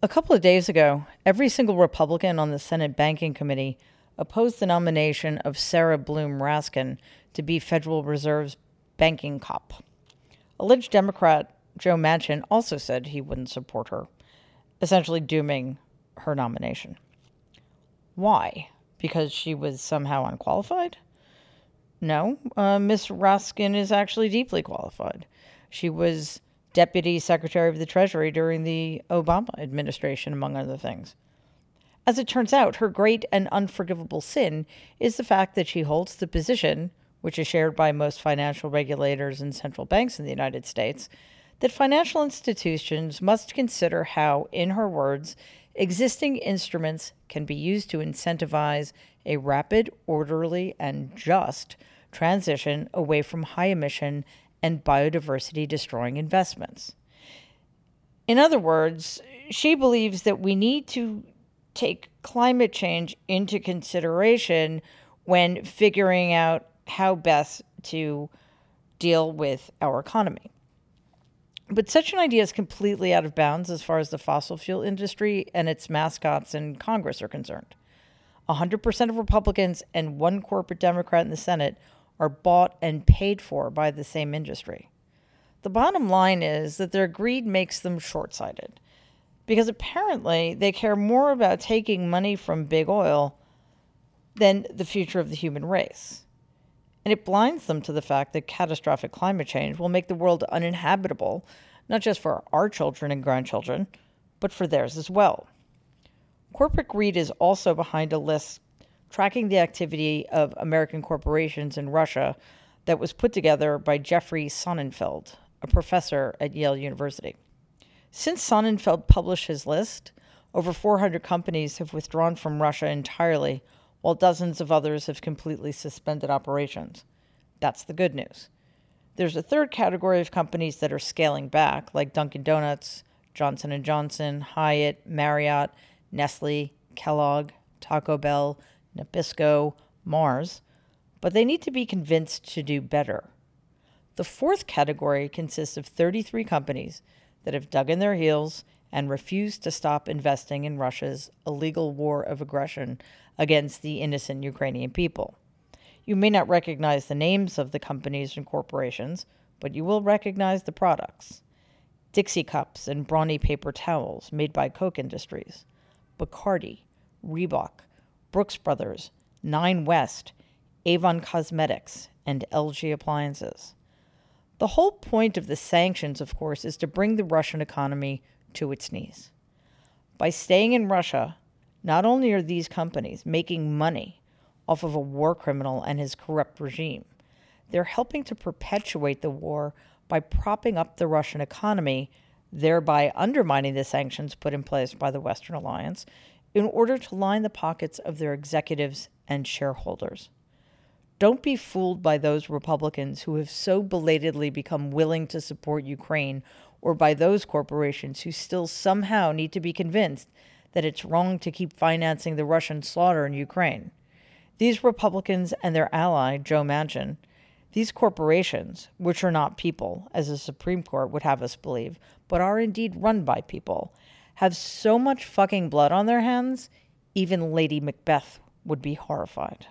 A couple of days ago, every single Republican on the Senate Banking Committee opposed the nomination of Sarah Bloom Raskin to be Federal Reserve's banking cop. Alleged Democrat Joe Manchin also said he wouldn't support her, essentially dooming her nomination. Why? Because she was somehow unqualified? No, uh, Miss Raskin is actually deeply qualified. She was Deputy Secretary of the Treasury during the Obama administration, among other things. As it turns out, her great and unforgivable sin is the fact that she holds the position, which is shared by most financial regulators and central banks in the United States, that financial institutions must consider how, in her words, existing instruments can be used to incentivize a rapid, orderly, and just transition away from high emission and biodiversity destroying investments. In other words, she believes that we need to take climate change into consideration when figuring out how best to deal with our economy. But such an idea is completely out of bounds as far as the fossil fuel industry and its mascots in Congress are concerned. 100% of Republicans and one corporate Democrat in the Senate are bought and paid for by the same industry. The bottom line is that their greed makes them short sighted because apparently they care more about taking money from big oil than the future of the human race. And it blinds them to the fact that catastrophic climate change will make the world uninhabitable, not just for our children and grandchildren, but for theirs as well. Corporate greed is also behind a list tracking the activity of American corporations in Russia that was put together by Jeffrey Sonnenfeld, a professor at Yale University. Since Sonnenfeld published his list, over 400 companies have withdrawn from Russia entirely, while dozens of others have completely suspended operations. That's the good news. There's a third category of companies that are scaling back, like Dunkin' Donuts, Johnson & Johnson, Hyatt, Marriott, Nestle, Kellogg, Taco Bell, Nabisco, Mars, but they need to be convinced to do better. The fourth category consists of 33 companies that have dug in their heels and refused to stop investing in Russia's illegal war of aggression against the innocent Ukrainian people. You may not recognize the names of the companies and corporations, but you will recognize the products. Dixie cups and brawny paper towels made by Koch Industries, Bacardi, Reebok, Brooks Brothers, Nine West, Avon Cosmetics, and LG Appliances. The whole point of the sanctions, of course, is to bring the Russian economy to its knees. By staying in Russia, not only are these companies making money off of a war criminal and his corrupt regime, they're helping to perpetuate the war by propping up the Russian economy, thereby undermining the sanctions put in place by the Western alliance in order to line the pockets of their executives and shareholders. Don't be fooled by those Republicans who have so belatedly become willing to support Ukraine, or by those corporations who still somehow need to be convinced that it's wrong to keep financing the Russian slaughter in Ukraine. These Republicans and their ally, Joe Manchin, these corporations, which are not people, as the Supreme Court would have us believe, but are indeed run by people, have so much fucking blood on their hands, even Lady Macbeth would be horrified.